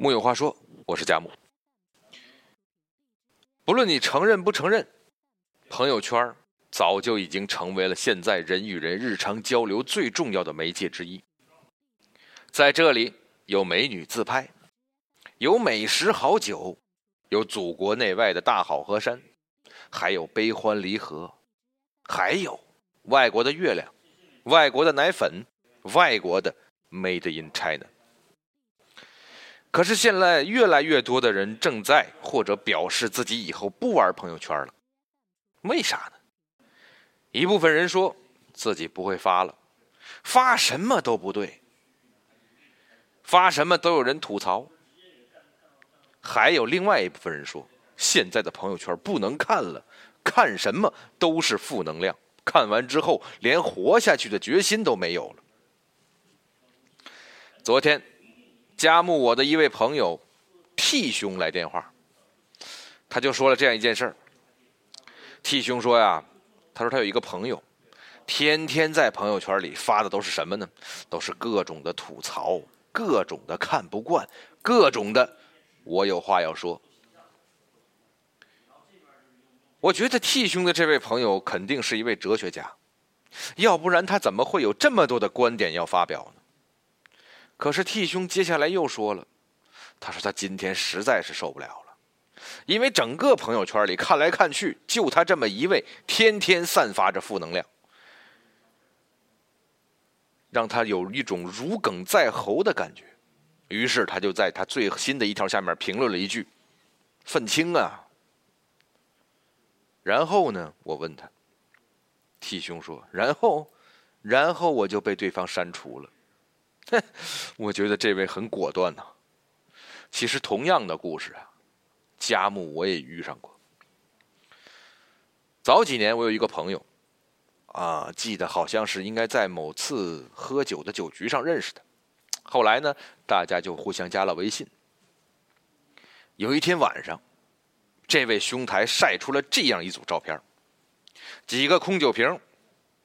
木有话说，我是佳木。不论你承认不承认，朋友圈早就已经成为了现在人与人日常交流最重要的媒介之一。在这里，有美女自拍，有美食好酒，有祖国内外的大好河山，还有悲欢离合，还有外国的月亮、外国的奶粉、外国的 Made in China。可是现在越来越多的人正在或者表示自己以后不玩朋友圈了，为啥呢？一部分人说自己不会发了，发什么都不对，发什么都有人吐槽。还有另外一部分人说，现在的朋友圈不能看了，看什么都是负能量，看完之后连活下去的决心都没有了。昨天。加木我的一位朋友 T 兄来电话，他就说了这样一件事儿。T 兄说呀，他说他有一个朋友，天天在朋友圈里发的都是什么呢？都是各种的吐槽，各种的看不惯，各种的我有话要说。我觉得 T 兄的这位朋友肯定是一位哲学家，要不然他怎么会有这么多的观点要发表呢？可是替兄接下来又说了，他说他今天实在是受不了了，因为整个朋友圈里看来看去，就他这么一位，天天散发着负能量，让他有一种如鲠在喉的感觉。于是他就在他最新的一条下面评论了一句：“愤青啊。”然后呢，我问他替兄说：“然后，然后我就被对方删除了。” 我觉得这位很果断呐。其实同样的故事啊，佳木我也遇上过。早几年我有一个朋友，啊，记得好像是应该在某次喝酒的酒局上认识的。后来呢，大家就互相加了微信。有一天晚上，这位兄台晒出了这样一组照片：几个空酒瓶，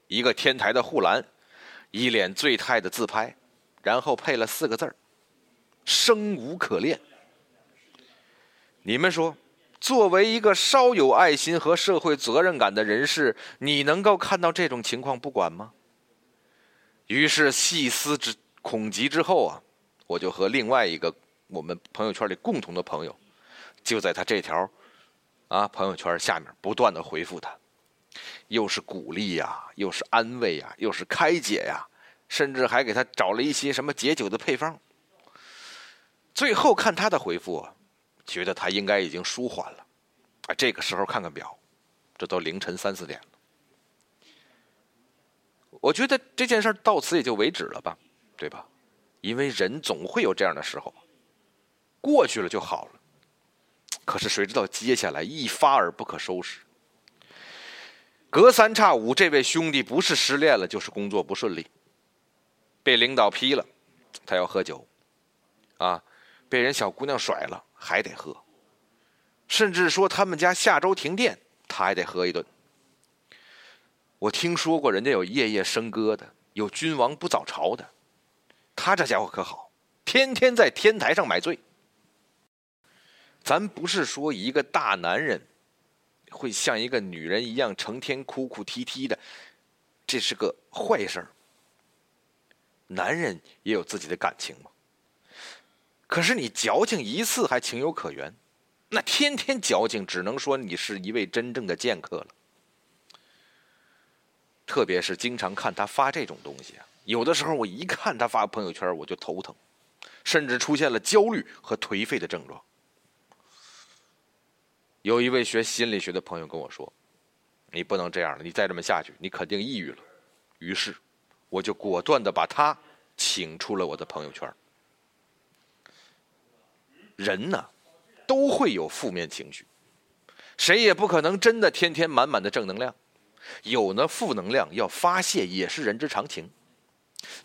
一个天台的护栏，一脸醉态的自拍。然后配了四个字儿：“生无可恋。”你们说，作为一个稍有爱心和社会责任感的人士，你能够看到这种情况不管吗？于是细思之恐极之后啊，我就和另外一个我们朋友圈里共同的朋友，就在他这条啊朋友圈下面不断的回复他，又是鼓励呀，又是安慰呀，又是开解呀。甚至还给他找了一些什么解酒的配方。最后看他的回复，觉得他应该已经舒缓了。啊，这个时候看看表，这都凌晨三四点了。我觉得这件事到此也就为止了吧，对吧？因为人总会有这样的时候，过去了就好了。可是谁知道接下来一发而不可收拾。隔三差五，这位兄弟不是失恋了，就是工作不顺利。被领导批了，他要喝酒，啊，被人小姑娘甩了还得喝，甚至说他们家下周停电，他还得喝一顿。我听说过人家有夜夜笙歌的，有君王不早朝的，他这家伙可好，天天在天台上买醉。咱不是说一个大男人会像一个女人一样成天哭哭啼啼的，这是个坏事儿。男人也有自己的感情嘛，可是你矫情一次还情有可原，那天天矫情，只能说你是一位真正的剑客了。特别是经常看他发这种东西啊，有的时候我一看他发朋友圈，我就头疼，甚至出现了焦虑和颓废的症状。有一位学心理学的朋友跟我说：“你不能这样了，你再这么下去，你肯定抑郁了。”于是。我就果断的把他请出了我的朋友圈。人呢，都会有负面情绪，谁也不可能真的天天满满的正能量。有呢，负能量要发泄也是人之常情。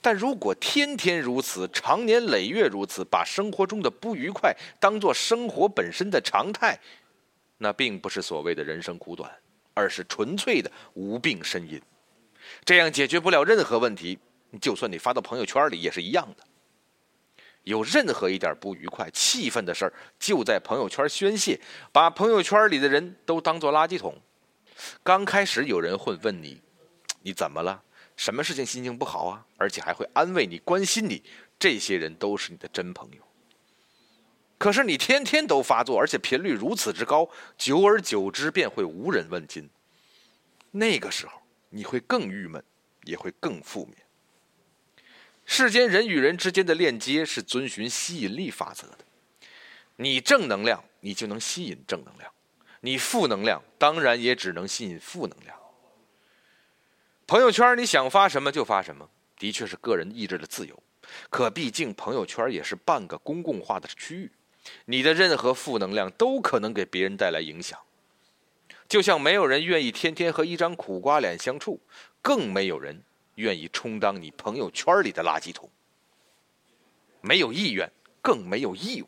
但如果天天如此，长年累月如此，把生活中的不愉快当做生活本身的常态，那并不是所谓的人生苦短，而是纯粹的无病呻吟。这样解决不了任何问题，就算你发到朋友圈里也是一样的。有任何一点不愉快、气愤的事儿，就在朋友圈宣泄，把朋友圈里的人都当做垃圾桶。刚开始有人会问你：“你怎么了？什么事情心情不好啊？”而且还会安慰你、关心你。这些人都是你的真朋友。可是你天天都发作，而且频率如此之高，久而久之便会无人问津。那个时候你会更郁闷，也会更负面。世间人与人之间的链接是遵循吸引力法则的，你正能量，你就能吸引正能量；你负能量，当然也只能吸引负能量。朋友圈你想发什么就发什么，的确是个人意志的自由。可毕竟朋友圈也是半个公共化的区域，你的任何负能量都可能给别人带来影响。就像没有人愿意天天和一张苦瓜脸相处，更没有人。愿意充当你朋友圈里的垃圾桶，没有意愿，更没有义务。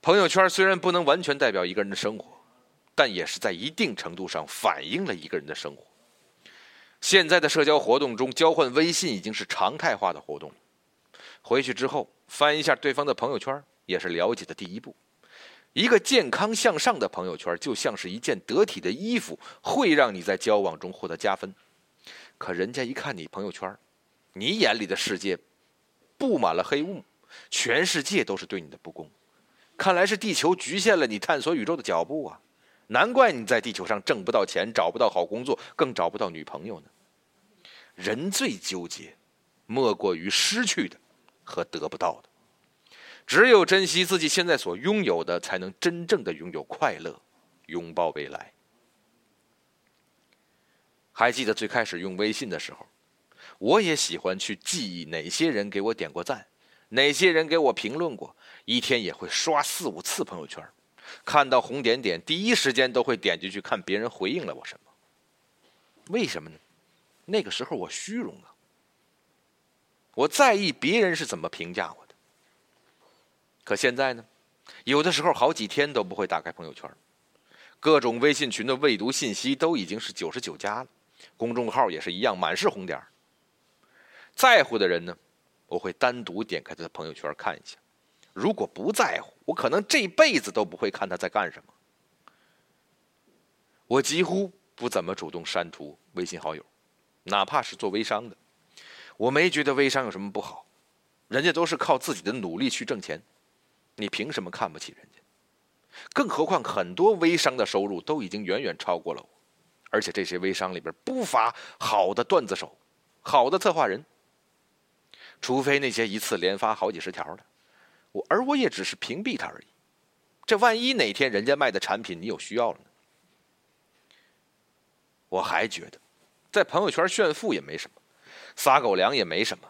朋友圈虽然不能完全代表一个人的生活，但也是在一定程度上反映了一个人的生活。现在的社交活动中，交换微信已经是常态化的活动。回去之后翻一下对方的朋友圈，也是了解的第一步。一个健康向上的朋友圈，就像是一件得体的衣服，会让你在交往中获得加分。可人家一看你朋友圈，你眼里的世界布满了黑雾，全世界都是对你的不公。看来是地球局限了你探索宇宙的脚步啊！难怪你在地球上挣不到钱，找不到好工作，更找不到女朋友呢。人最纠结，莫过于失去的和得不到的。只有珍惜自己现在所拥有的，才能真正的拥有快乐，拥抱未来。还记得最开始用微信的时候，我也喜欢去记忆哪些人给我点过赞，哪些人给我评论过，一天也会刷四五次朋友圈，看到红点点，第一时间都会点进去看别人回应了我什么。为什么呢？那个时候我虚荣啊，我在意别人是怎么评价我的。可现在呢，有的时候好几天都不会打开朋友圈，各种微信群的未读信息都已经是九十九加了，公众号也是一样满是红点在乎的人呢，我会单独点开他的朋友圈看一下；如果不在乎，我可能这辈子都不会看他在干什么。我几乎不怎么主动删除微信好友，哪怕是做微商的，我没觉得微商有什么不好，人家都是靠自己的努力去挣钱。你凭什么看不起人家？更何况很多微商的收入都已经远远超过了我，而且这些微商里边不乏好的段子手、好的策划人。除非那些一次连发好几十条的，我而我也只是屏蔽他而已。这万一哪天人家卖的产品你有需要了呢？我还觉得，在朋友圈炫富也没什么，撒狗粮也没什么。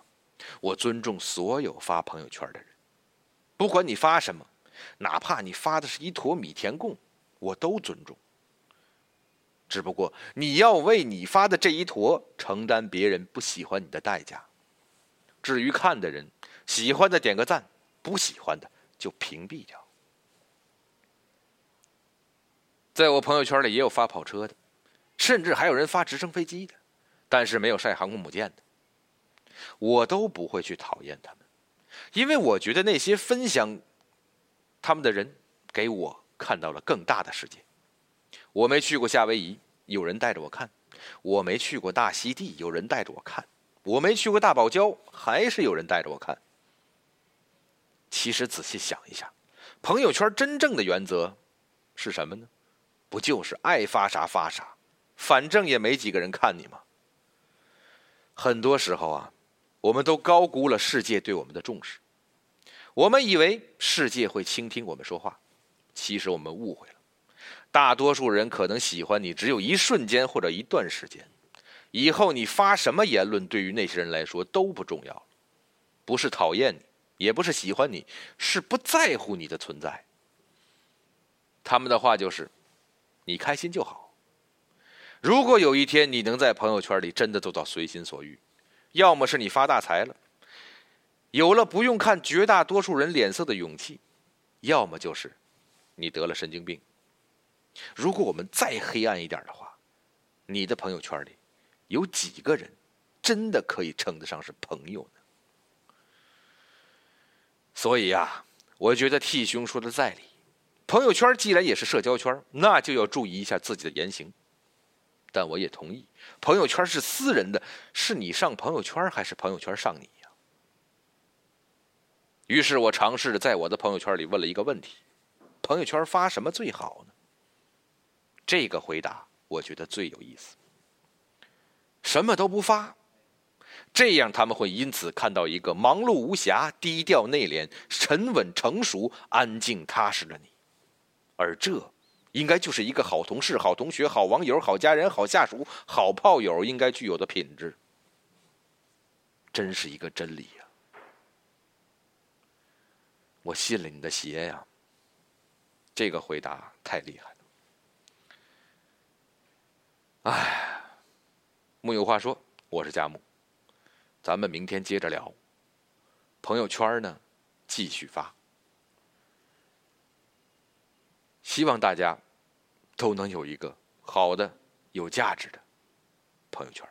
我尊重所有发朋友圈的人。不管你发什么，哪怕你发的是一坨米田共，我都尊重。只不过你要为你发的这一坨承担别人不喜欢你的代价。至于看的人，喜欢的点个赞，不喜欢的就屏蔽掉。在我朋友圈里也有发跑车的，甚至还有人发直升飞机的，但是没有晒航空母舰的，我都不会去讨厌他们。因为我觉得那些分享他们的人，给我看到了更大的世界。我没去过夏威夷，有人带着我看；我没去过大溪地，有人带着我看；我没去过大堡礁，还是有人带着我看。其实仔细想一下，朋友圈真正的原则是什么呢？不就是爱发啥发啥，反正也没几个人看你吗？很多时候啊。我们都高估了世界对我们的重视，我们以为世界会倾听我们说话，其实我们误会了。大多数人可能喜欢你只有一瞬间或者一段时间，以后你发什么言论，对于那些人来说都不重要不是讨厌你，也不是喜欢你，是不在乎你的存在。他们的话就是：你开心就好。如果有一天你能在朋友圈里真的做到随心所欲。要么是你发大财了，有了不用看绝大多数人脸色的勇气；要么就是你得了神经病。如果我们再黑暗一点的话，你的朋友圈里有几个人真的可以称得上是朋友呢？所以呀，我觉得替兄说的在理。朋友圈既然也是社交圈，那就要注意一下自己的言行。但我也同意，朋友圈是私人的，是你上朋友圈还是朋友圈上你呀？于是我尝试着在我的朋友圈里问了一个问题：朋友圈发什么最好呢？这个回答我觉得最有意思。什么都不发，这样他们会因此看到一个忙碌无暇、低调内敛、沉稳成熟、安静踏实的你。而这，应该就是一个好同事、好同学、好网友、好家人、好下属、好炮友应该具有的品质。真是一个真理呀！我信了你的邪呀！这个回答太厉害了。哎，木有话说，我是佳木，咱们明天接着聊。朋友圈呢，继续发。希望大家都能有一个好的、有价值的朋友圈。